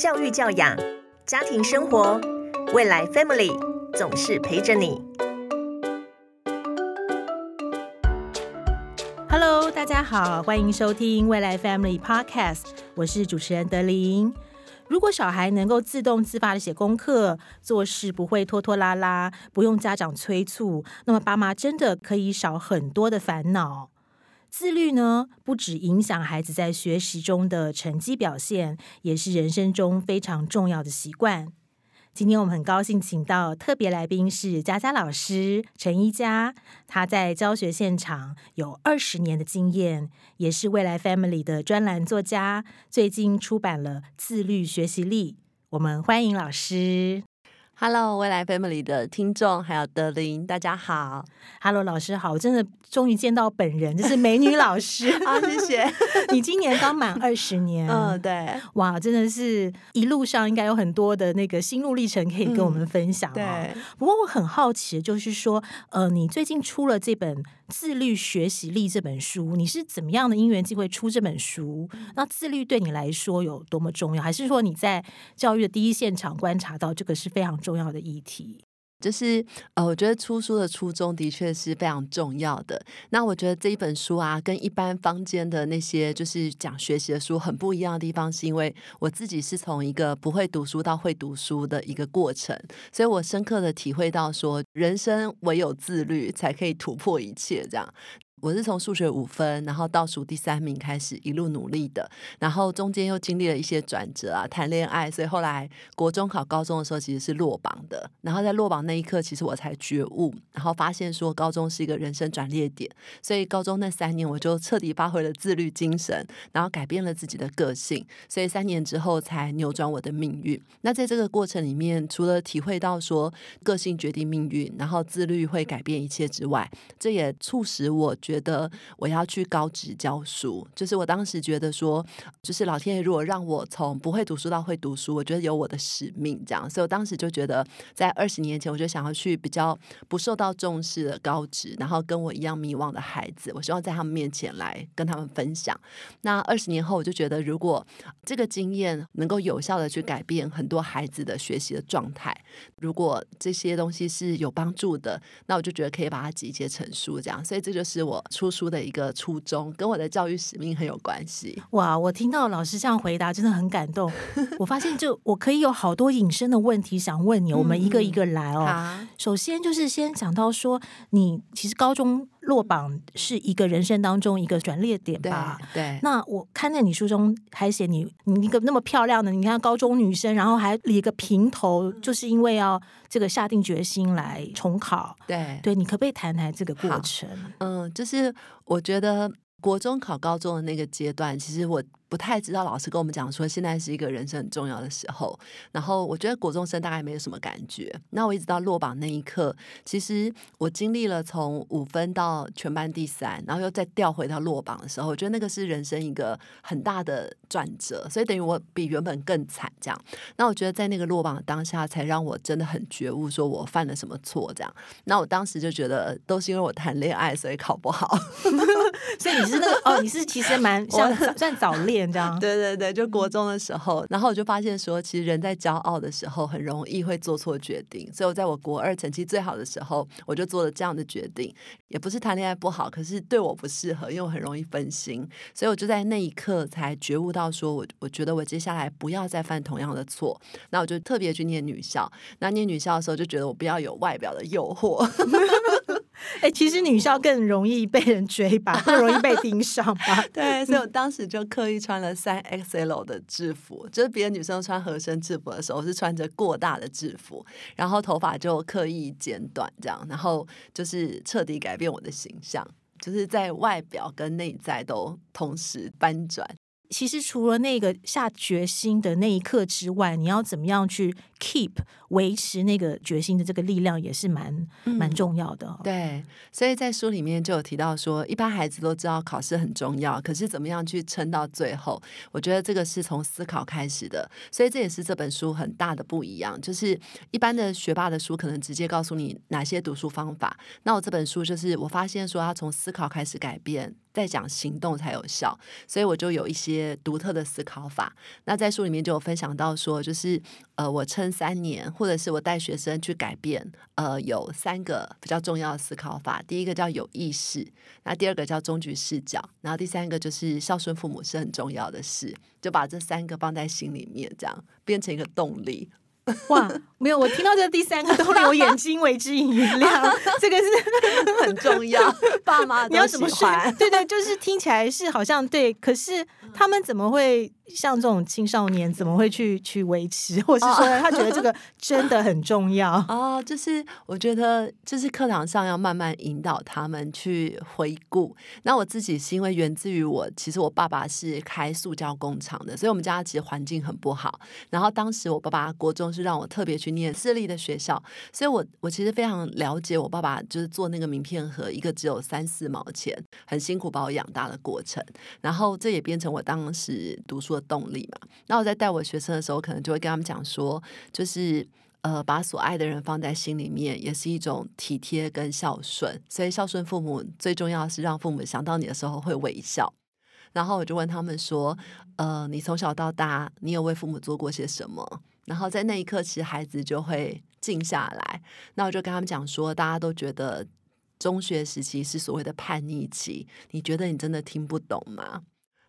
教育教养、家庭生活，未来 Family 总是陪着你。Hello，大家好，欢迎收听未来 Family Podcast，我是主持人德林。如果小孩能够自动自发的写功课，做事不会拖拖拉拉，不用家长催促，那么爸妈真的可以少很多的烦恼。自律呢，不只影响孩子在学习中的成绩表现，也是人生中非常重要的习惯。今天我们很高兴请到特别来宾是佳佳老师陈一佳，他在教学现场有二十年的经验，也是未来 Family 的专栏作家，最近出版了《自律学习力》。我们欢迎老师。Hello，未来 Family 的听众还有德林，大家好。Hello，老师好，我真的终于见到本人，就是美女老师 啊，谢谢。你今年刚满二十年，嗯，对，哇，真的是一路上应该有很多的那个心路历程可以跟我们分享。对，不过我很好奇，就是说，呃，你最近出了这本《自律学习力》这本书，你是怎么样的因缘机会出这本书？那自律对你来说有多么重要？还是说你在教育的第一现场观察到这个是非常重？要的议题就是呃，我觉得出书的初衷的确是非常重要的。那我觉得这一本书啊，跟一般坊间的那些就是讲学习的书很不一样的地方，是因为我自己是从一个不会读书到会读书的一个过程，所以我深刻的体会到说，人生唯有自律才可以突破一切，这样。我是从数学五分，然后倒数第三名开始一路努力的，然后中间又经历了一些转折啊，谈恋爱，所以后来国中考高中的时候其实是落榜的。然后在落榜那一刻，其实我才觉悟，然后发现说高中是一个人生转捩点。所以高中那三年，我就彻底发挥了自律精神，然后改变了自己的个性。所以三年之后才扭转我的命运。那在这个过程里面，除了体会到说个性决定命运，然后自律会改变一切之外，这也促使我。觉得我要去高职教书，就是我当时觉得说，就是老天爷如果让我从不会读书到会读书，我觉得有我的使命这样，所以我当时就觉得，在二十年前，我就想要去比较不受到重视的高职，然后跟我一样迷惘的孩子，我希望在他们面前来跟他们分享。那二十年后，我就觉得，如果这个经验能够有效的去改变很多孩子的学习的状态，如果这些东西是有帮助的，那我就觉得可以把它集结成书，这样。所以这就是我。出书的一个初衷跟我的教育使命很有关系。哇，我听到老师这样回答，真的很感动。我发现，就我可以有好多引申的问题想问你，我们一个一个来哦。首先就是先讲到说，你其实高中落榜是一个人生当中一个转捩点吧？对。那我看在你书中还写你，你一个那么漂亮的，你看高中女生，然后还理个平头，就是因为要这个下定决心来重考。对，对你可不可以谈谈这个过程？嗯，就是。是，我觉得国中考高中的那个阶段，其实我。不太知道老师跟我们讲说，现在是一个人生很重要的时候。然后我觉得国中生大概没有什么感觉。那我一直到落榜那一刻，其实我经历了从五分到全班第三，然后又再调回到落榜的时候，我觉得那个是人生一个很大的转折。所以等于我比原本更惨这样。那我觉得在那个落榜的当下，才让我真的很觉悟，说我犯了什么错这样。那我当时就觉得，都是因为我谈恋爱，所以考不好。所以你是那个哦，你是其实蛮 像算早恋。这样对对对，就国中的时候，然后我就发现说，其实人在骄傲的时候很容易会做错决定。所以我在我国二成绩最好的时候，我就做了这样的决定。也不是谈恋爱不好，可是对我不适合，因为我很容易分心。所以我就在那一刻才觉悟到，说我我觉得我接下来不要再犯同样的错。那我就特别去念女校。那念女校的时候，就觉得我不要有外表的诱惑。哎，其实女校更容易被人追吧，更容易被盯上吧。对，所以我当时就刻意穿了三 XL 的制服，就是别的女生穿合身制服的时候，我是穿着过大的制服，然后头发就刻意剪短，这样，然后就是彻底改变我的形象，就是在外表跟内在都同时翻转。其实除了那个下决心的那一刻之外，你要怎么样去 keep 维持那个决心的这个力量，也是蛮蛮重要的。对，所以在书里面就有提到说，一般孩子都知道考试很重要，可是怎么样去撑到最后？我觉得这个是从思考开始的。所以这也是这本书很大的不一样。就是一般的学霸的书可能直接告诉你哪些读书方法，那我这本书就是我发现说，要从思考开始改变。在讲行动才有效，所以我就有一些独特的思考法。那在书里面就有分享到说，就是呃，我三年，或者是我带学生去改变，呃，有三个比较重要的思考法。第一个叫有意识，那第二个叫终局视角，然后第三个就是孝顺父母是很重要的事，就把这三个放在心里面，这样变成一个动力。哇，没有，我听到这第三个都我眼睛为之一亮，这个是很重要。爸妈你要怎么说？对对，就是听起来是好像对，可是他们怎么会？像这种青少年怎么会去去维持，或是说他觉得这个真的很重要 哦？就是我觉得，就是课堂上要慢慢引导他们去回顾。那我自己是因为源自于我，其实我爸爸是开塑胶工厂的，所以我们家其实环境很不好。然后当时我爸爸国中是让我特别去念私立的学校，所以我我其实非常了解我爸爸就是做那个名片盒，一个只有三四毛钱，很辛苦把我养大的过程。然后这也变成我当时读书的。动力嘛，那我在带我学生的时候，可能就会跟他们讲说，就是呃，把所爱的人放在心里面，也是一种体贴跟孝顺。所以孝顺父母最重要是让父母想到你的时候会微笑。然后我就问他们说，呃，你从小到大，你有为父母做过些什么？然后在那一刻，其实孩子就会静下来。那我就跟他们讲说，大家都觉得中学时期是所谓的叛逆期，你觉得你真的听不懂吗？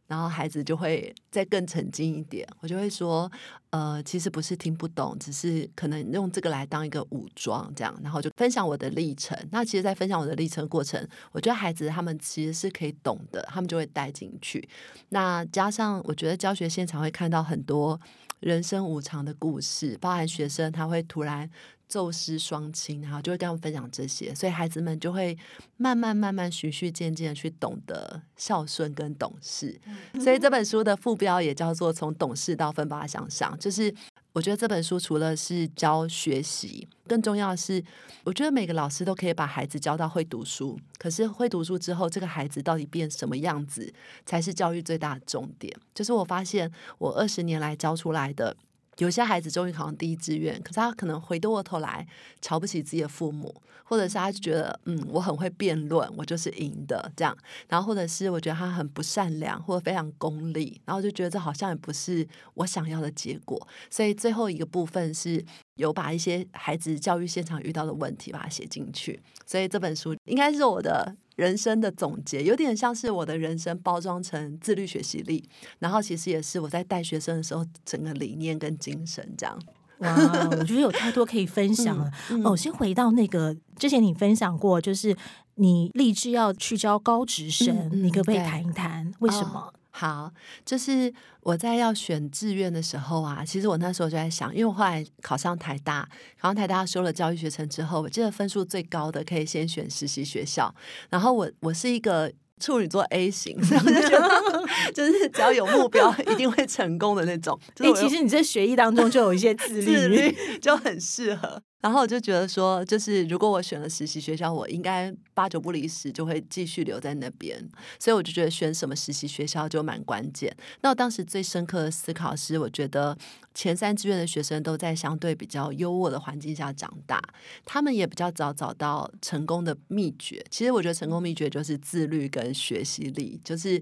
然后孩子就会再更沉静一点，我就会说，呃，其实不是听不懂，只是可能用这个来当一个武装，这样，然后就分享我的历程。那其实，在分享我的历程过程，我觉得孩子他们其实是可以懂的，他们就会带进去。那加上，我觉得教学现场会看到很多人生无常的故事，包含学生他会突然。骤失双亲，然后就会跟他们分享这些，所以孩子们就会慢慢、慢慢、循序渐进的去懂得孝顺跟懂事。所以这本书的副标也叫做“从懂事到奋发向上”。就是我觉得这本书除了是教学习，更重要的是，我觉得每个老师都可以把孩子教到会读书。可是会读书之后，这个孩子到底变什么样子，才是教育最大的重点。就是我发现，我二十年来教出来的。有些孩子终于考上第一志愿，可是他可能回过头来瞧不起自己的父母，或者是他就觉得，嗯，我很会辩论，我就是赢的这样。然后或者是我觉得他很不善良，或者非常功利，然后就觉得这好像也不是我想要的结果。所以最后一个部分是有把一些孩子教育现场遇到的问题把它写进去。所以这本书应该是我的。人生的总结有点像是我的人生包装成自律学习力，然后其实也是我在带学生的时候整个理念跟精神这样。哇，我觉得有太多可以分享了。哦，先回到那个之前你分享过，就是你立志要去教高职生，你可不可以谈一谈为什么？好，就是我在要选志愿的时候啊，其实我那时候就在想，因为我后来考上台大，考上台大修了教育学程之后，我记得分数最高的可以先选实习学校，然后我我是一个处女座 A 型，所以我就觉得就是只要有目标，一定会成功的那种。哎，其实你在学艺当中就有一些自律，就很适合。然后我就觉得说，就是如果我选了实习学校，我应该八九不离十就会继续留在那边。所以我就觉得选什么实习学校就蛮关键。那我当时最深刻的思考是，我觉得前三志愿的学生都在相对比较优渥的环境下长大，他们也比较早找到成功的秘诀。其实我觉得成功秘诀就是自律跟学习力，就是。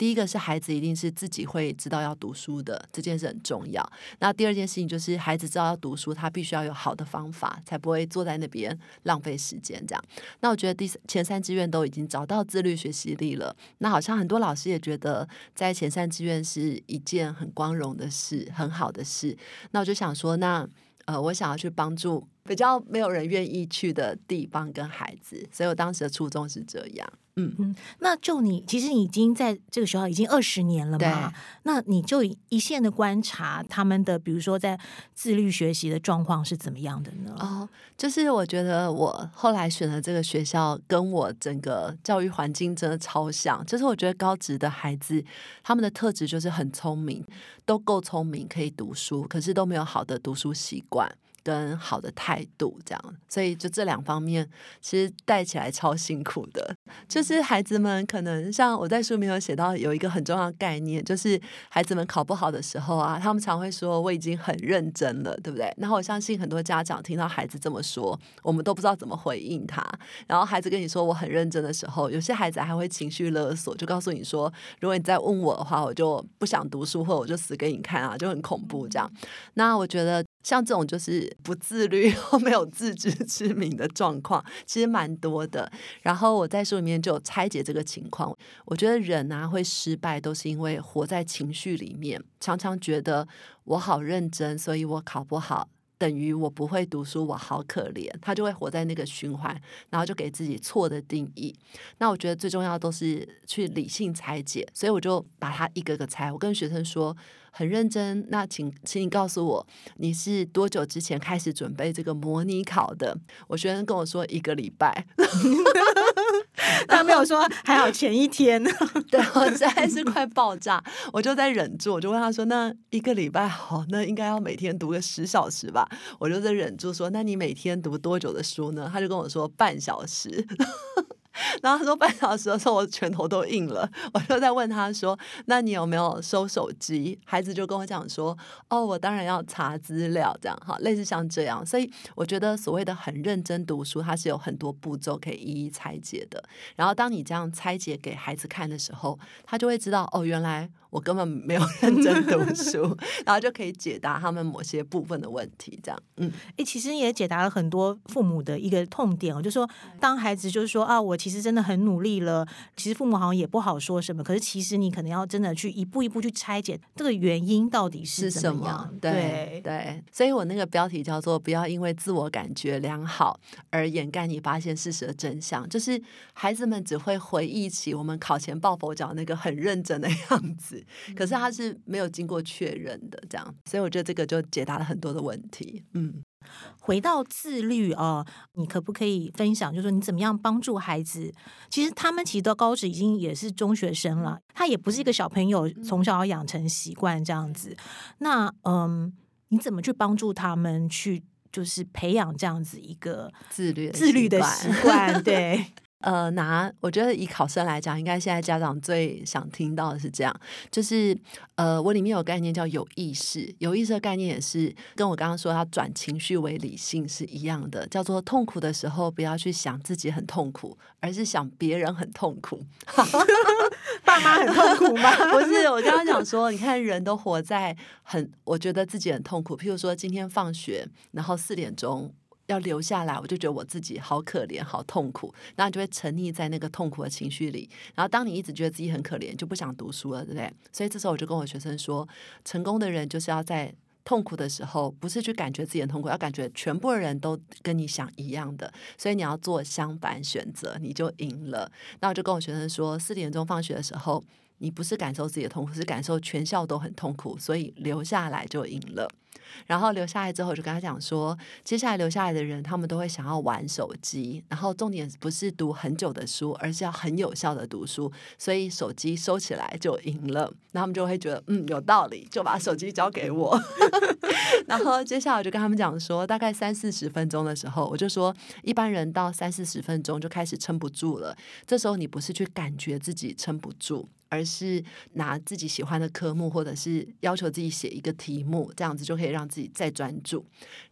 第一个是孩子一定是自己会知道要读书的，这件事很重要。那第二件事情就是孩子知道要读书，他必须要有好的方法，才不会坐在那边浪费时间。这样，那我觉得第前三志愿都已经找到自律学习力了。那好像很多老师也觉得在前三志愿是一件很光荣的事，很好的事。那我就想说，那呃，我想要去帮助比较没有人愿意去的地方跟孩子，所以我当时的初衷是这样。嗯嗯，那就你其实你已经在这个学校已经二十年了嘛？那你就一线的观察他们的，比如说在自律学习的状况是怎么样的呢？哦，就是我觉得我后来选的这个学校跟我整个教育环境真的超像，就是我觉得高职的孩子他们的特质就是很聪明，都够聪明可以读书，可是都没有好的读书习惯。跟好的态度，这样，所以就这两方面，其实带起来超辛苦的。就是孩子们可能像我在书里面有写到，有一个很重要的概念，就是孩子们考不好的时候啊，他们常会说我已经很认真了，对不对？然后我相信很多家长听到孩子这么说，我们都不知道怎么回应他。然后孩子跟你说我很认真的时候，有些孩子还会情绪勒索，就告诉你说，如果你再问我的话，我就不想读书，或者我就死给你看啊，就很恐怖这样。那我觉得。像这种就是不自律 或没有自知之明的状况，其实蛮多的。然后我在书里面就有拆解这个情况。我觉得人啊会失败，都是因为活在情绪里面，常常觉得我好认真，所以我考不好。等于我不会读书，我好可怜，他就会活在那个循环，然后就给自己错的定义。那我觉得最重要都是去理性拆解，所以我就把它一个个拆。我跟学生说很认真，那请请你告诉我，你是多久之前开始准备这个模拟考的？我学生跟我说一个礼拜。他没有说还好前一天，对我实在是快爆炸，我就在忍住，我就问他说：“那一个礼拜好，那应该要每天读个十小时吧？”我就在忍住说：“那你每天读多久的书呢？”他就跟我说：“半小时。” 然后他说半小时的时候，我拳头都硬了。我就在问他说：“那你有没有收手机？”孩子就跟我讲说：“哦，我当然要查资料，这样哈，类似像这样。”所以我觉得所谓的很认真读书，它是有很多步骤可以一一拆解的。然后当你这样拆解给孩子看的时候，他就会知道哦，原来。我根本没有 认真读书，然后就可以解答他们某些部分的问题，这样，嗯，哎，其实也解答了很多父母的一个痛点哦，就说当孩子就是说啊，我其实真的很努力了，其实父母好像也不好说什么，可是其实你可能要真的去一步一步去拆解这个原因到底是什么，对。对，所以我那个标题叫做“不要因为自我感觉良好而掩盖你发现事实的真相”，就是孩子们只会回忆起我们考前抱佛脚那个很认真的 样子。可是他是没有经过确认的，这样，所以我觉得这个就解答了很多的问题。嗯，回到自律啊，你可不可以分享，就是说你怎么样帮助孩子？其实他们其实到高职已经也是中学生了，他也不是一个小朋友，从小要养成习惯这样子。那嗯，你怎么去帮助他们去，就是培养这样子一个自律自律的习惯？对。呃，拿我觉得以考生来讲，应该现在家长最想听到的是这样，就是呃，我里面有概念叫有意识，有意识的概念也是跟我刚刚说要转情绪为理性是一样的，叫做痛苦的时候不要去想自己很痛苦，而是想别人很痛苦。爸妈很痛苦吗？不是，我刚刚讲说，你看人都活在很，我觉得自己很痛苦。譬如说今天放学，然后四点钟。要留下来，我就觉得我自己好可怜、好痛苦，然后你就会沉溺在那个痛苦的情绪里。然后当你一直觉得自己很可怜，就不想读书了，对不对？所以这时候我就跟我学生说，成功的人就是要在痛苦的时候，不是去感觉自己的痛苦，要感觉全部的人都跟你想一样的。所以你要做相反选择，你就赢了。那我就跟我学生说，四点钟放学的时候，你不是感受自己的痛苦，是感受全校都很痛苦，所以留下来就赢了。然后留下来之后，就跟他讲说，接下来留下来的人，他们都会想要玩手机。然后重点不是读很久的书，而是要很有效的读书。所以手机收起来就赢了。那他们就会觉得，嗯，有道理，就把手机交给我。然后接下来我就跟他们讲说，大概三四十分钟的时候，我就说，一般人到三四十分钟就开始撑不住了。这时候你不是去感觉自己撑不住。而是拿自己喜欢的科目，或者是要求自己写一个题目，这样子就可以让自己再专注。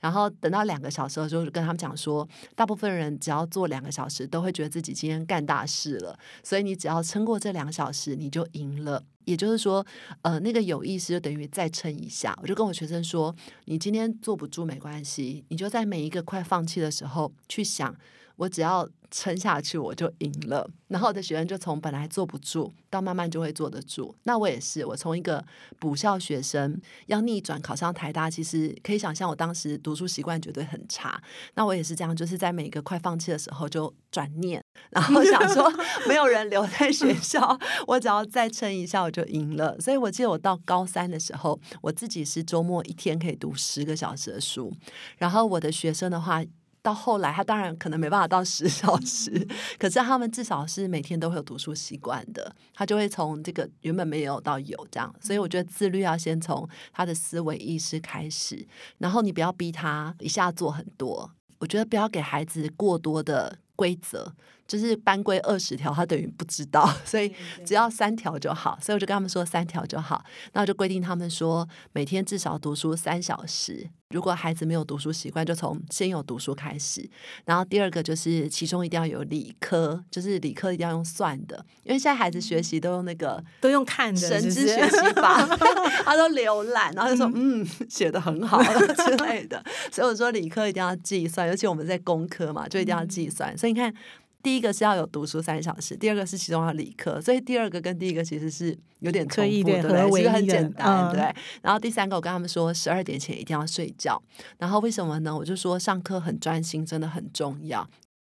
然后等到两个小时的时候，就跟他们讲说，大部分人只要做两个小时，都会觉得自己今天干大事了。所以你只要撑过这两个小时，你就赢了。也就是说，呃，那个有意思就等于再撑一下。我就跟我学生说，你今天坐不住没关系，你就在每一个快放弃的时候去想。我只要撑下去，我就赢了。然后我的学生就从本来坐不住，到慢慢就会坐得住。那我也是，我从一个补校学生要逆转考上台大，其实可以想象，我当时读书习惯绝对很差。那我也是这样，就是在每个快放弃的时候就转念，然后想说 没有人留在学校，我只要再撑一下，我就赢了。所以我记得我到高三的时候，我自己是周末一天可以读十个小时的书，然后我的学生的话。到后来，他当然可能没办法到十小时，可是他们至少是每天都会有读书习惯的，他就会从这个原本没有到有这样。所以我觉得自律要先从他的思维意识开始，然后你不要逼他一下做很多。我觉得不要给孩子过多的规则。就是班规二十条，他等于不知道，所以只要三条就好。所以我就跟他们说三条就好，那我就规定他们说每天至少读书三小时。如果孩子没有读书习惯，就从先有读书开始。然后第二个就是其中一定要有理科，就是理科一定要用算的，因为现在孩子学习都用那个都用看的神之学习法，他都浏览，然后就说嗯写的很好 之类的。所以我说理科一定要计算，尤其我们在工科嘛，就一定要计算。所以你看。第一个是要有读书三小时，第二个是其中要理科，所以第二个跟第一个其实是有点重复，对不对？其实很简单，对。然后第三个，我跟他们说，十二点前一定要睡觉。然后为什么呢？我就说上课很专心，真的很重要。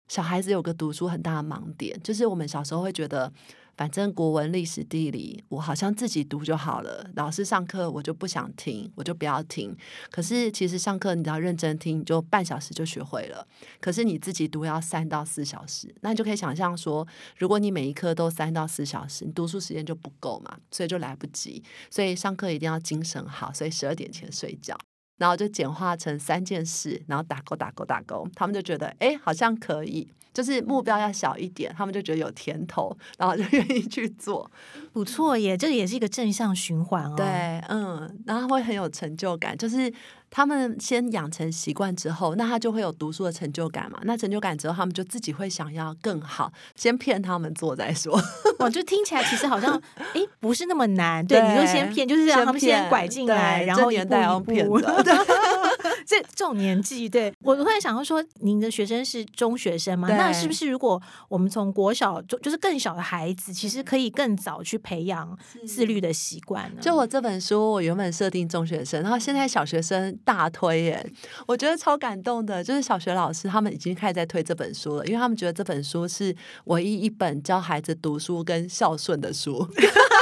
小孩子有个读书很大的盲点，就是我们小时候会觉得。反正国文、历史、地理，我好像自己读就好了。老师上课我就不想听，我就不要听。可是其实上课你只要认真听，就半小时就学会了。可是你自己读要三到四小时，那你就可以想象说，如果你每一科都三到四小时，你读书时间就不够嘛，所以就来不及。所以上课一定要精神好，所以十二点前睡觉。然后就简化成三件事，然后打勾打勾打勾，他们就觉得哎，好像可以。就是目标要小一点，他们就觉得有甜头，然后就愿意去做。不错耶，这个也是一个正向循环哦。对，嗯，然后会很有成就感。就是他们先养成习惯之后，那他就会有读书的成就感嘛。那成就感之后，他们就自己会想要更好。先骗他们做再说。我就听起来其实好像哎，不是那么难。对，你就先骗，就是让他们先拐进来，然后一步一步。这这种年纪，对我突然想到说，您的学生是中学生吗？那是不是如果我们从国小就就是更小的孩子，其实可以更早去培养自律的习惯呢？就我这本书，我原本设定中学生，然后现在小学生大推耶，我觉得超感动的。就是小学老师他们已经开始在推这本书了，因为他们觉得这本书是唯一一本教孩子读书跟孝顺的书。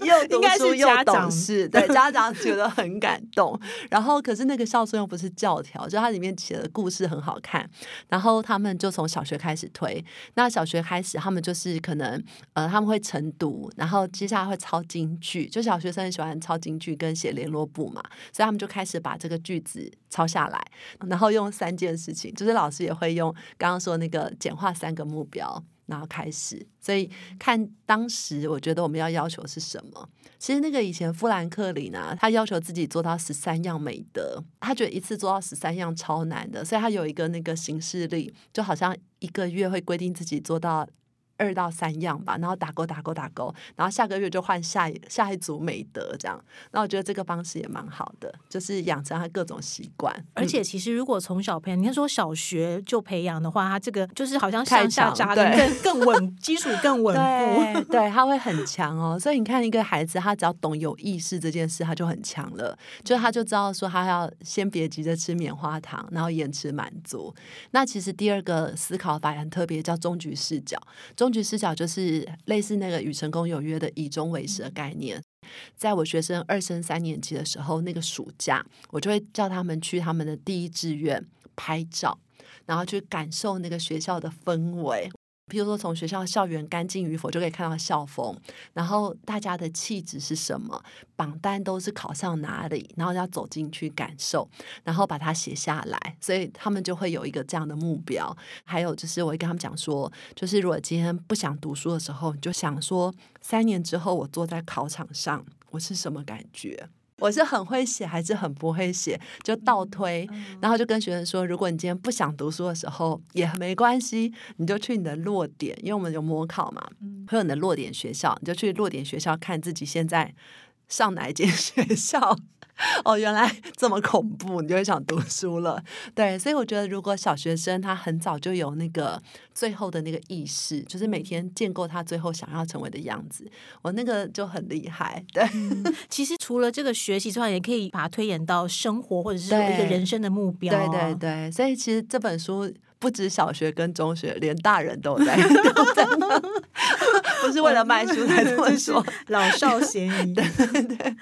又读书又懂事，对家长觉得很感动。然后，可是那个孝顺又不是教条，就它里面写的故事很好看。然后他们就从小学开始推，那小学开始他们就是可能呃他们会晨读，然后接下来会抄京剧，就小学生很喜欢抄京剧跟写联络簿嘛，所以他们就开始把这个句子抄下来，然后用三件事情，就是老师也会用刚刚说那个简化三个目标。然后开始，所以看当时，我觉得我们要要求是什么？其实那个以前富兰克林呢，他要求自己做到十三样美德，他觉得一次做到十三样超难的，所以他有一个那个行事历，就好像一个月会规定自己做到。二到三样吧，然后打勾打勾打勾，然后下个月就换下一下一组美德这样。那我觉得这个方式也蛮好的，就是养成他各种习惯。而且其实如果从小培养，你看说小学就培养的话，他这个就是好像向下扎的更更稳，基础更稳固，对，他会很强哦。所以你看一个孩子，他只要懂有意识这件事，他就很强了。就他就知道说，他要先别急着吃棉花糖，然后延迟满足。那其实第二个思考法也很特别，叫终局视角。中终局视角就是类似那个与成功有约的以终为始的概念。在我学生二升三年级的时候，那个暑假，我就会叫他们去他们的第一志愿拍照，然后去感受那个学校的氛围。譬如说，从学校校园干净与否就可以看到校风，然后大家的气质是什么，榜单都是考上哪里，然后要走进去感受，然后把它写下来，所以他们就会有一个这样的目标。还有就是，我会跟他们讲说，就是如果今天不想读书的时候，你就想说，三年之后我坐在考场上，我是什么感觉？我是很会写还是很不会写？就倒推，然后就跟学生说：如果你今天不想读书的时候也没关系，你就去你的落点，因为我们有模考嘛，会有你的落点学校，你就去落点学校看自己现在上哪一间 学校。哦，原来这么恐怖，你就会想读书了。对，所以我觉得，如果小学生他很早就有那个最后的那个意识，就是每天建构他最后想要成为的样子，我那个就很厉害。对，其实除了这个学习之外，也可以把它推演到生活或者是一个人生的目标。对对对，所以其实这本书。不止小学跟中学，连大人都在，不是为了卖书才这么说，老少咸宜。对对对，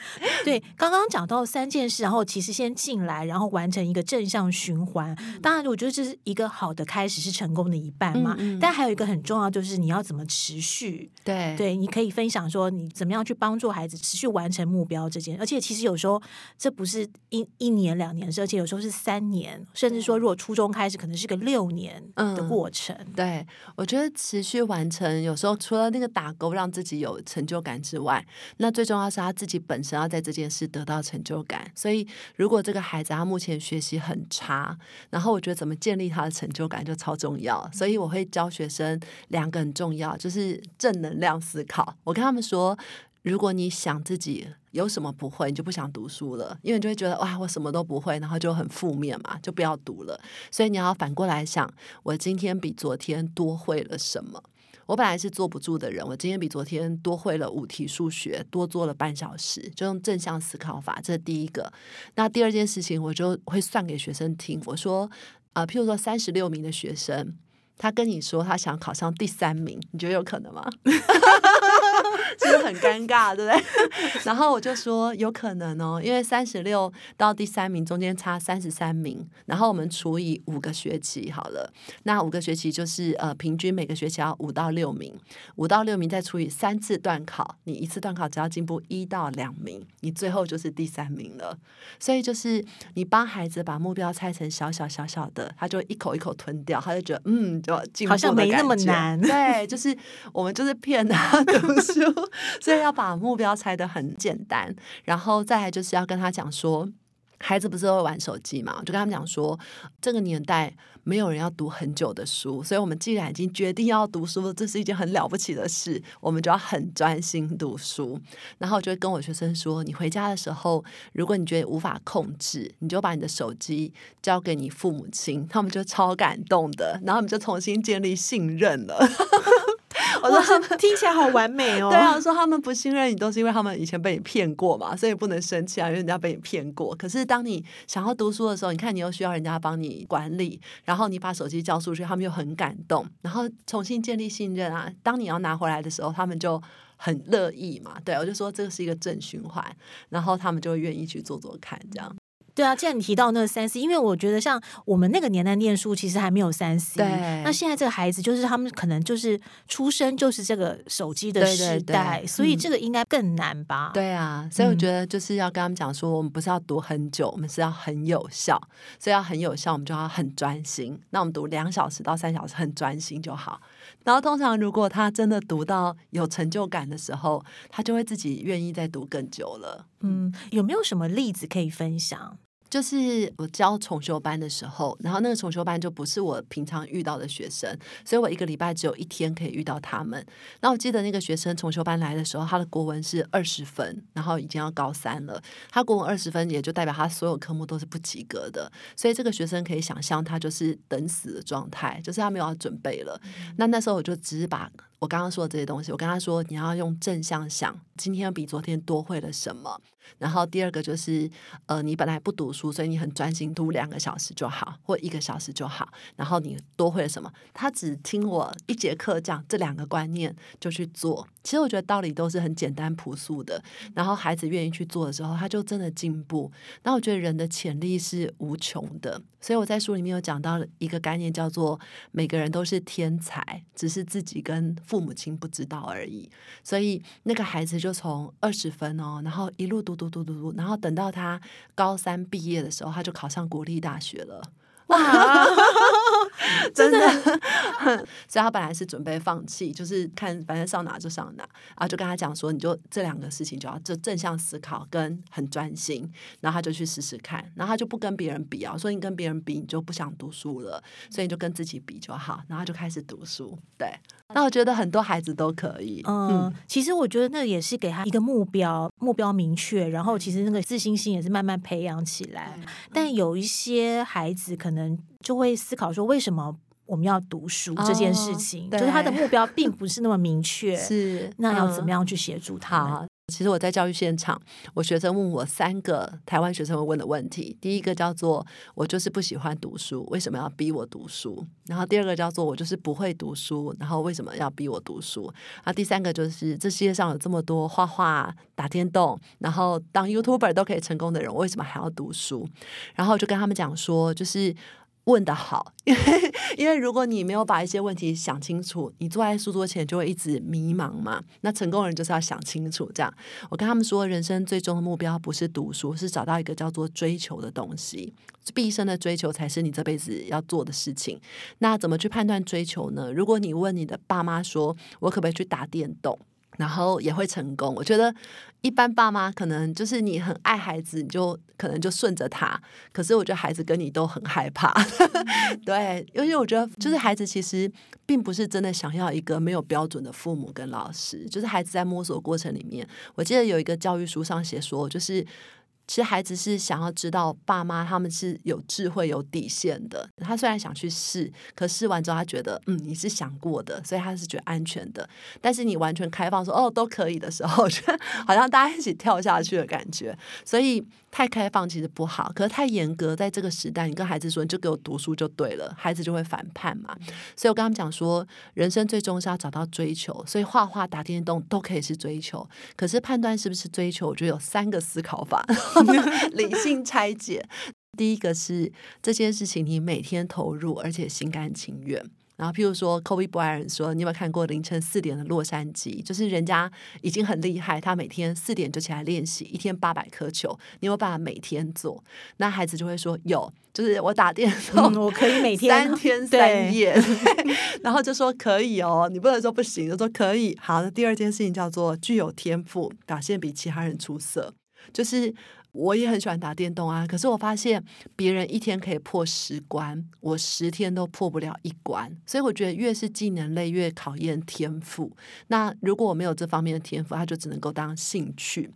对，刚刚讲到三件事，然后其实先进来，然后完成一个正向循环。当然，我觉得这是一个好的开始，是成功的一半嘛。嗯嗯但还有一个很重要，就是你要怎么持续。对对，你可以分享说你怎么样去帮助孩子持续完成目标这件，而且其实有时候这不是一一年两年而且有时候是三年，甚至说如果初中开始，可能是个六年的嗯过程。对，我觉得持续完成，有时候除了那个打勾让自己有成就感之外，那最重要是他自己本身要在这件事得到成就感。所以，如果这个孩子他目前学习很差，然后我觉得怎么建立他的成就感就超重要。所以我会教学生两个很重要，就是正能量思考。我跟他们说。如果你想自己有什么不会，你就不想读书了，因为你就会觉得哇，我什么都不会，然后就很负面嘛，就不要读了。所以你要反过来想，我今天比昨天多会了什么？我本来是坐不住的人，我今天比昨天多会了五题数学，多做了半小时，就用正向思考法，这是第一个。那第二件事情，我就会算给学生听，我说啊、呃譬如说三十六名的学生，他跟你说他想考上第三名，你觉得有可能吗？是不是很尴尬，对不对？然后我就说有可能哦，因为三十六到第三名中间差三十三名，然后我们除以五个学期好了，那五个学期就是呃平均每个学期要五到六名，五到六名再除以三次段考，你一次段考只要进步一到两名，你最后就是第三名了。所以就是你帮孩子把目标拆成小小小小的，他就一口一口吞掉，他就觉得嗯，就进步好像没那么难 对，就是我们就是骗他 读书，所以要把目标拆得很简单，然后再来就是要跟他讲说。孩子不是会玩手机嘛？我就跟他们讲说，这个年代没有人要读很久的书，所以我们既然已经决定要读书，这是一件很了不起的事，我们就要很专心读书。然后我就会跟我学生说，你回家的时候，如果你觉得无法控制，你就把你的手机交给你父母亲，他们就超感动的，然后我们就重新建立信任了。我说他们，听起来好完美哦。对啊，说他们不信任你，都是因为他们以前被你骗过嘛，所以不能生气啊，因为人家被你骗过。可是当你想要读书的时候，你看你又需要人家帮你管理，然后你把手机交出去，他们又很感动，然后重新建立信任啊。当你要拿回来的时候，他们就很乐意嘛。对我就说这个是一个正循环，然后他们就会愿意去做做看，这样。对啊，既然你提到那个三 C，因为我觉得像我们那个年代念书，其实还没有三 C。对那现在这个孩子，就是他们可能就是出生就是这个手机的时代，对所以嗯这个应该更难吧？对啊，所以我嗯觉得就是要跟他们讲说，我们不是要读很久，我们是要很有效，所以要很有效，我们就要很专心。那我们读两小时到三小时，很专心就好。然后通常如果他真的读到有成就感的时候，他就会自己愿意再读更久了。嗯，有没有什么例子可以分享？就是我教重修班的时候，然后那个重修班就不是我平常遇到的学生，所以我一个礼拜只有一天可以遇到他们。那我记得那个学生重修班来的时候，他的国文是二十分，然后已经要高三了。他国文二十分，也就代表他所有科目都是不及格的。所以这个学生可以想象，他就是等死的状态，就是他没有要准备了。那那时候我就只是把我刚刚说的这些东西，我跟他说，你要用正向想，今天比昨天多会了什么。然后第二个就是，呃，你本来不读书，所以你很专心读两个小时就好，或一个小时就好。然后你多会了什么？他只听我一节课讲这两个观念就去做。其实我觉得道理都是很简单朴素的，然后孩子愿意去做的时候，他就真的进步。那我觉得人的潜力是无穷的，所以我在书里面有讲到一个概念，叫做每个人都是天才，只是自己跟父母亲不知道而已。所以那个孩子就从二十分哦，然后一路嘟嘟嘟嘟嘟，然后等到他高三毕业的时候，他就考上国立大学了。哇，真的，所以他本来是准备放弃，就是看反正上哪就上哪，然后就跟他讲说，你就这两个事情就要就正向思考跟很专心，然后他就去试试看，然后他就不跟别人比啊，说你跟别人比你就不想读书了，所以你就跟自己比就好，然后他就开始读书。对，那我觉得很多孩子都可以，嗯，其实我觉得那也是给他一个目标，目标明确，然后其实那个自信心也是慢慢培养起来。但有一些孩子可能就会思考说，为什么我们要读书这件事哦情，对就是他的目标并不是那么明确。是那要怎么样？去协助他其实我在教育现场，我学生问我三个台湾学生会问的问题。第一个叫做“我就是不喜欢读书，为什么要逼我读书？”然后第二个叫做“我就是不会读书，然后为什么要逼我读书？”然后第三个就是这世界上有这么多画画、打电动，然后当 YouTuber 都可以成功的人，我为什么还要读书？然后我就跟他们讲说，就是。问的好，因 为因为如果你没有把一些问题想清楚，你坐在书桌前就会一直迷茫嘛。那成功人就是要想清楚，这样。我跟他们说，人生最终的目标不是读书，是找到一个叫做追求的东西。毕生的追求才是你这辈子要做的事情。那怎么去判断追求呢？如果你问你的爸妈说，我可不可以去打电动？然后也会成功。我觉得一般爸妈可能就是你很爱孩子，你就可能就顺着他。可是我觉得孩子跟你都很害怕，对，因为我觉得就是孩子其实并不是真的想要一个没有标准的父母跟老师，就是孩子在摸索过程里面。我记得有一个教育书上写说，就是。其实孩子是想要知道爸妈他们是有智慧、有底线的。他虽然想去试，可试完之后他觉得，嗯，你是想过的，所以他是觉得安全的。但是你完全开放说，哦，都可以的时候，我觉得好像大家一起跳下去的感觉。所以。太开放其实不好，可是太严格，在这个时代，你跟孩子说你就给我读书就对了，孩子就会反叛嘛。所以我跟他们讲说，人生最终是要找到追求，所以画画、打电动都可以是追求。可是判断是不是追求，我觉得有三个思考法，理性拆解。第一个是这件事情你每天投入，而且心甘情愿。然后，譬如说，Kobe Bryant 说：“你有没有看过凌晨四点的洛杉矶？就是人家已经很厉害，他每天四点就起来练习，一天八百颗球。你有办法每天做？那孩子就会说有，就是我打电动，我可以每天三天三夜。然后就说可以哦，你不能说不行，就说可以。好那，第二件事情叫做具有天赋，表现比其他人出色，就是。我也很喜欢打电动啊，可是我发现别人一天可以破十关，我十天都破不了一关。所以我觉得越是技能类，越考验天赋。那如果我没有这方面的天赋，他就只能够当兴趣。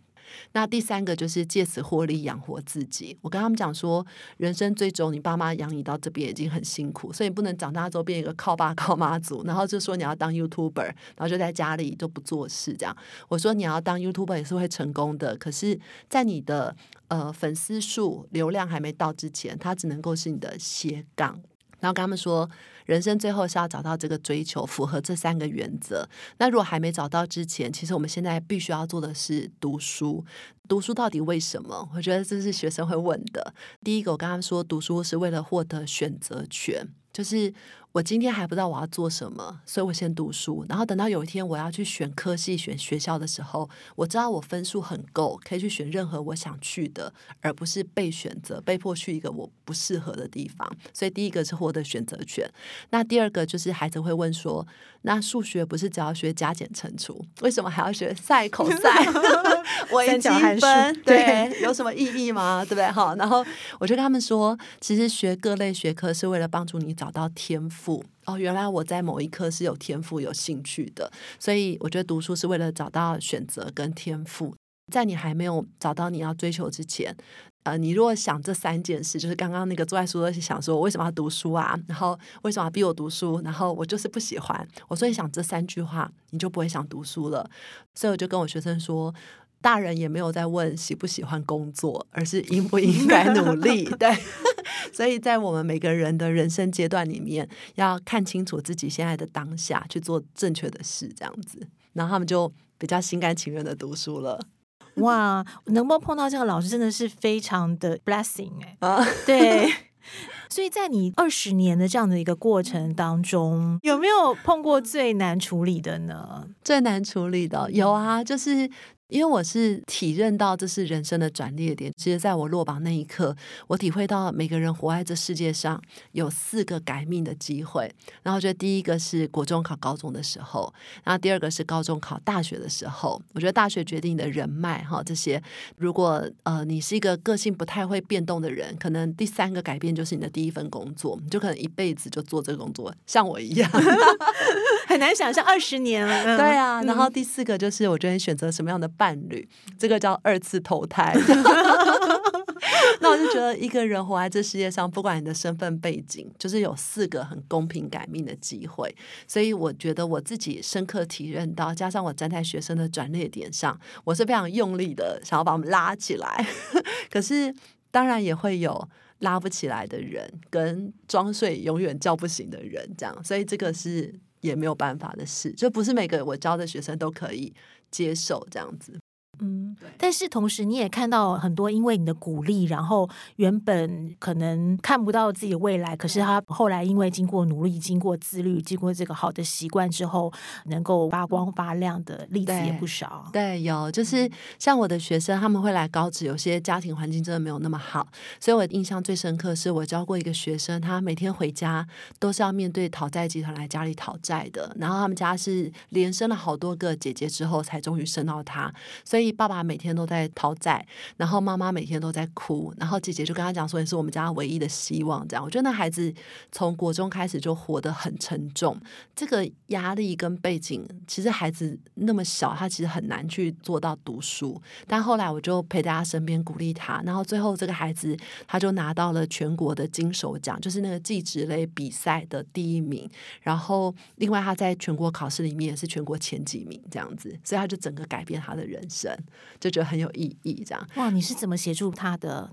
那第三个就是借此获利养活自己。我跟他们讲说，人生最终你爸妈养你到这边已经很辛苦，所以你不能长大之后变一个靠爸靠妈族，然后就说你要当 YouTuber，然后就在家里都不做事这样。我说你要当 YouTuber 也是会成功的，可是，在你的呃粉丝数流量还没到之前，它只能够是你的斜杠。然后跟他们说。人生最后是要找到这个追求，符合这三个原则。那如果还没找到之前，其实我们现在必须要做的是读书。读书到底为什么？我觉得这是学生会问的。第一个，我跟他们说读书是为了获得选择权，就是。我今天还不知道我要做什么，所以我先读书，然后等到有一天我要去选科系、选学校的时候，我知道我分数很够，可以去选任何我想去的，而不是被选择、被迫去一个我不适合的地方。所以第一个是获得选择权。那第二个就是孩子会问说：“那数学不是只要学加减乘除，为什么还要学赛口赛、微积分？对，有什么意义吗？对不对？好。然后我就跟他们说，其实学各类学科是为了帮助你找到天赋。赋哦，原来我在某一科是有天赋、有兴趣的，所以我觉得读书是为了找到选择跟天赋。在你还没有找到你要追求之前，呃，你如果想这三件事，就是刚刚那个坐在书桌想说，我为什么要读书啊？然后为什么要逼我读书？然后我就是不喜欢。我所以想这三句话，你就不会想读书了。所以我就跟我学生说。大人也没有在问喜不喜欢工作，而是应不应该努力。对，所以在我们每个人的人生阶段里面，要看清楚自己现在的当下，去做正确的事，这样子，然后他们就比较心甘情愿的读书了。哇，能够碰到这个老师，真的是非常的 blessing 哎。啊，对。所以在你二十年的这样的一个过程当中，有没有碰过最难处理的呢？最难处理的有啊，就是。因为我是体认到这是人生的转捩点，其实在我落榜那一刻，我体会到每个人活在这世界上有四个改命的机会。然后，觉得第一个是国中考高中的时候，然后第二个是高中考大学的时候。我觉得大学决定你的人脉哈，这些如果呃你是一个个性不太会变动的人，可能第三个改变就是你的第一份工作，你就可能一辈子就做这个工作，像我一样，很难想象二十年了。对啊，然后第四个就是我觉得选择什么样的。伴侣，这个叫二次投胎。那 那我就觉得一个人活在这世界上，不管你的身份背景，就是有四个很公平改命的机会。所以我觉得我自己深刻体认到，加上我站在学生的转捩点上，我是非常用力的想要把我们拉起来。可是当然也会有拉不起来的人，跟装睡永远叫不醒的人，这样。所以这个是也没有办法的事，就不是每个我教的学生都可以接受这样子。嗯，但是同时你也看到很多因为你的鼓励，然后原本可能看不到自己的未来，可是他后来因为经过努力、经过自律、经过这个好的习惯之后，能够发光发亮的例子也不少。对，有就是像我的学生，他们会来高职，有些家庭环境真的没有那么好，所以我印象最深刻是我教过一个学生，他每天回家都是要面对讨债集团来家里讨债的，然后他们家是连生了好多个姐姐之后，才终于生到他，所以。爸爸每天都在讨债，然后妈妈每天都在哭，然后姐姐就跟他讲说：“你是我们家唯一的希望。”这样，我觉得那孩子从国中开始就活得很沉重，这个压力跟背景，其实孩子那么小，他其实很难去做到读书。但后来我就陪在他身边鼓励他，然后最后这个孩子他就拿到了全国的金手奖，就是那个技职类比赛的第一名。然后另外他在全国考试里面也是全国前几名，这样子，所以他就整个改变他的人生。就觉得很有意义，这样哇！你是怎么协助他的？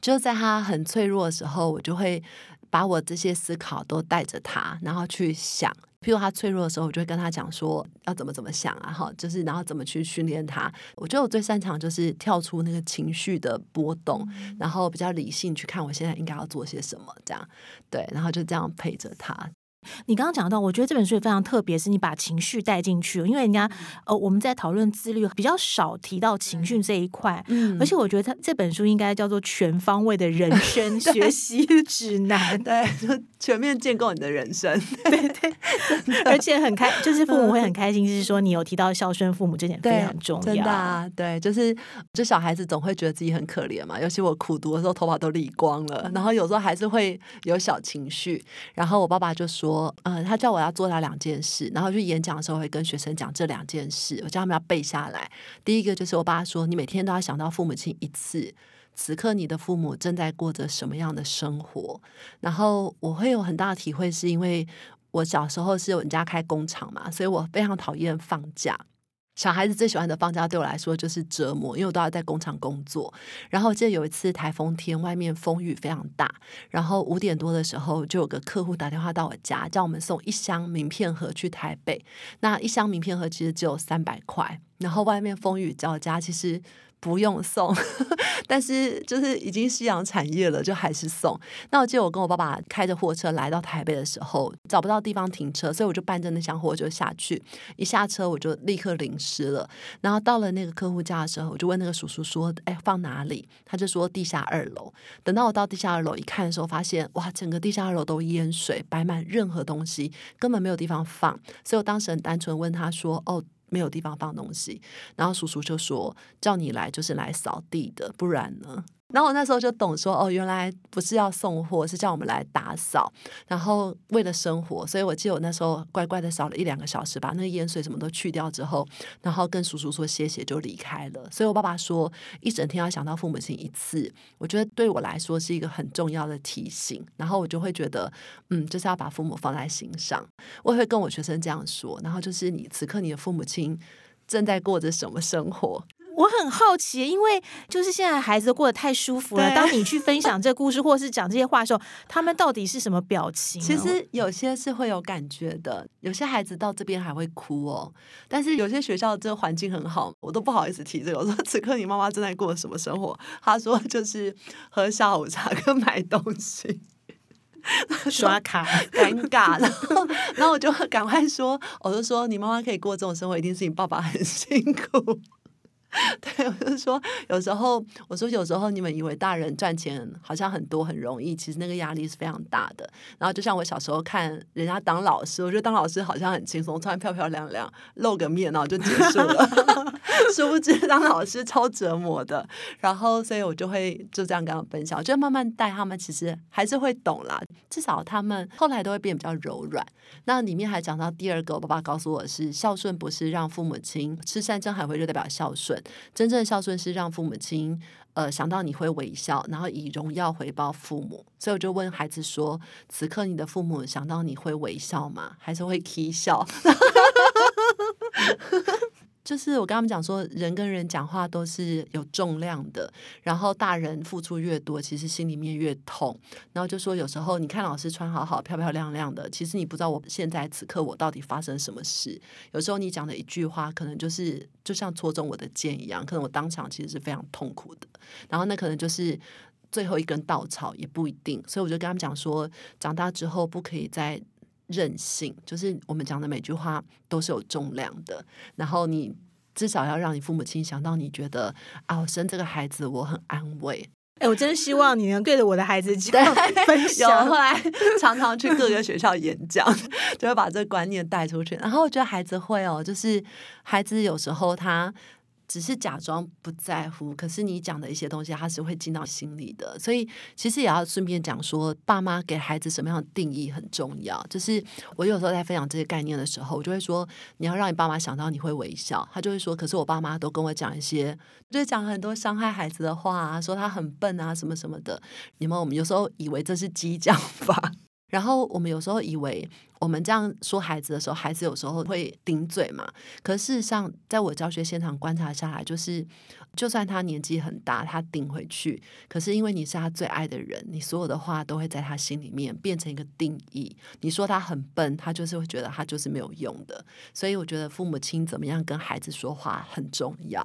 就在他很脆弱的时候，我就会把我这些思考都带着他，然后去想。譬如他脆弱的时候，我就会跟他讲说要怎么怎么想啊，哈，就是然后怎么去训练他。我觉得我最擅长就是跳出那个情绪的波动，然后比较理性去看我现在应该要做些什么，这样对，然后就这样陪着他。你刚刚讲到，我觉得这本书也非常特别，是你把情绪带进去了。因为人家呃，我们在讨论自律，比较少提到情绪这一块。嗯，而且我觉得他这本书应该叫做全方位的人 生学习指南，对，就全面建构你的人生。对对，而且很开，就是父母会很开心，就是说你有提到孝顺父母这点非常重要。真的，对，就是就小孩子总会觉得自己很可怜嘛，尤其我苦读的时候，头发都理光了，然后有时候还是会有小情绪。然后我爸爸就说。我，呃，他叫我要做到两件事，然后去演讲的时候会跟学生讲这两件事，我叫他们要背下来。第一个就是我爸说，你每天都要想到父母亲一次，此刻你的父母正在过着什么样的生活。然后我会有很大的体会，是因为我小时候是我们家开工厂嘛，所以我非常讨厌放假。小孩子最喜欢的放假对我来说就是折磨，因为我都要在工厂工作。然后记得有一次台风天，外面风雨非常大，然后五点多的时候就有个客户打电话到我家，叫我们送一箱名片盒去台北。那一箱名片盒其实只有三百块，然后外面风雨交加，其实。不用送，但是就是已经夕阳产业了，就还是送。那我记得我跟我爸爸开着货车来到台北的时候，找不到地方停车，所以我就搬着那箱货就下去。一下车我就立刻淋湿了。然后到了那个客户家的时候，我就问那个叔叔说：“哎，放哪里？”他就说：“地下二楼。”等到我到地下二楼一看的时候，发现哇，整个地下二楼都淹水，摆满任何东西，根本没有地方放。所以我当时很单纯问他说：“哦。”没有地方放东西，然后叔叔就说：“叫你来就是来扫地的，不然呢？”然后我那时候就懂说哦，原来不是要送货，是叫我们来打扫。然后为了生活，所以我记得我那时候乖乖的扫了一两个小时，把那个盐水什么都去掉之后，然后跟叔叔说谢谢就离开了。所以我爸爸说一整天要想到父母亲一次，我觉得对我来说是一个很重要的提醒。然后我就会觉得嗯，就是要把父母放在心上。我也会跟我学生这样说。然后就是你此刻你的父母亲正在过着什么生活？我很好奇，因为就是现在孩子过得太舒服了。当你去分享这故事，或者是讲这些话的时候，他们到底是什么表情？其实有些是会有感觉的，有些孩子到这边还会哭哦。但是有些学校这个环境很好，我都不好意思提这个。我说此刻你妈妈正在过什么生活？他说就是喝下午茶跟买东西，刷卡，尴尬。然后，然后我就赶快说，我就说你妈妈可以过这种生活，一定是你爸爸很辛苦。对，我就说有时候，我说有时候你们以为大人赚钱好像很多很容易，其实那个压力是非常大的。然后就像我小时候看人家当老师，我觉得当老师好像很轻松，穿漂漂亮亮，露个面然后就结束了。殊不知当老师超折磨的。然后所以我就会就这样跟他们分享，我觉得慢慢带他们，其实还是会懂啦。至少他们后来都会变比较柔软。那里面还讲到第二个，我爸爸告诉我是孝顺不是让父母亲吃山珍海味就代表孝顺。真正的孝顺是让父母亲呃，想到你会微笑，然后以荣耀回报父母。所以我就问孩子说：“此刻你的父母想到你会微笑吗？还是会 k 笑？” 就是我跟他们讲说，人跟人讲话都是有重量的，然后大人付出越多，其实心里面越痛。然后就说有时候你看老师穿好好、漂漂亮亮的，其实你不知道我现在此刻我到底发生什么事。有时候你讲的一句话，可能就是就像戳中我的剑一样，可能我当场其实是非常痛苦的。然后那可能就是最后一根稻草，也不一定。所以我就跟他们讲说，长大之后不可以再。任性，就是我们讲的每句话都是有重量的。然后你至少要让你父母亲想到，你觉得啊，我生这个孩子我很安慰。哎，我真希望你能对着我的孩子这样 分享。后来常常去各个学校演讲，就会把这个观念带出去。然后我觉得孩子会哦，就是孩子有时候他。只是假装不在乎，可是你讲的一些东西，他是会进到心里的。所以其实也要顺便讲说，爸妈给孩子什么样的定义很重要。就是我有时候在分享这些概念的时候，我就会说，你要让你爸妈想到你会微笑。他就会说，可是我爸妈都跟我讲一些，就是讲很多伤害孩子的话啊，说他很笨啊，什么什么的。你们我们有时候以为这是激将法。然后我们有时候以为我们这样说孩子的时候，孩子有时候会顶嘴嘛。可事实上，在我教学现场观察下来，就是就算他年纪很大，他顶回去，可是因为你是他最爱的人，你所有的话都会在他心里面变成一个定义。你说他很笨，他就是会觉得他就是没有用的。所以我觉得父母亲怎么样跟孩子说话很重要。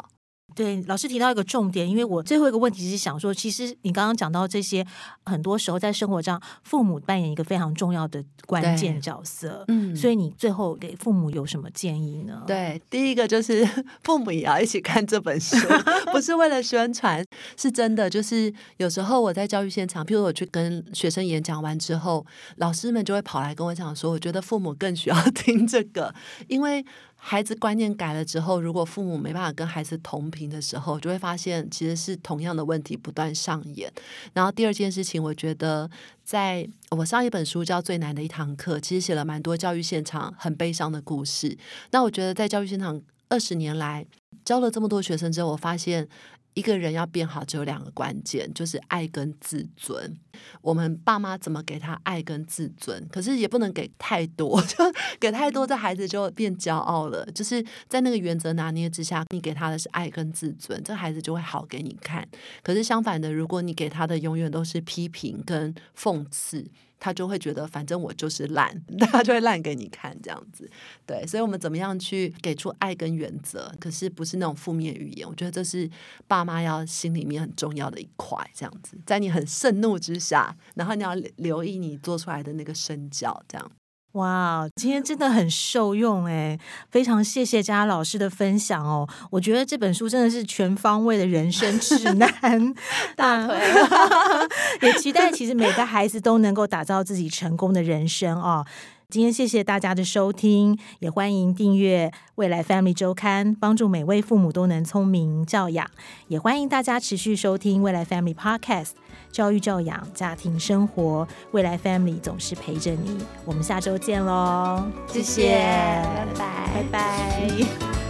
对，老师提到一个重点，因为我最后一个问题是想说，其实你刚刚讲到这些，很多时候在生活上，父母扮演一个非常重要的关键角色。嗯，所以你最后给父母有什么建议呢？对，第一个就是 父母也要一起看这本书，不是为了宣传，是真的。就是有时候我在教育现场，譬如我去跟学生演讲完之后，老师们就会跑来跟我讲说，我觉得父母更需要 听这个，因为。孩子观念改了之后，如果父母没办法跟孩子同频的时候，就会发现其实是同样的问题不断上演。然后第二件事情，我觉得在我上一本书叫《最难的一堂课》，其实写了蛮多教育现场很悲伤的故事。那我觉得在教育现场二十年来教了这么多学生之后，我发现。一个人要变好，只有两个关键，就是爱跟自尊。我们爸妈怎么给他爱跟自尊？可是也不能给太多，就给太多，这孩子就变骄傲了。就是在那个原则拿捏之下，你给他的是爱跟自尊，这孩子就会好给你看。可是相反的，如果你给他的永远都是批评跟讽刺。他就会觉得，反正我就是烂，他就会烂给你看，这样子。对，所以，我们怎么样去给出爱跟原则？可是不是那种负面语言。我觉得这是爸妈要心里面很重要的一块，这样子。在你很盛怒之下，然后你要留意你做出来的那个身教，这样。哇，今天真的很受用哎，非常谢谢佳老师的分享哦。我觉得这本书真的是全方位的人生指南，大腿 也期待其实每个孩子都能够打造自己成功的人生哦。今天谢谢大家的收听，也欢迎订阅未来 Family 周刊，帮助每位父母都能聪明教养。也欢迎大家持续收听未来 Family Podcast，教育教养家庭生活，未来 Family 总是陪着你。我们下周见喽，谢谢，拜拜，拜拜。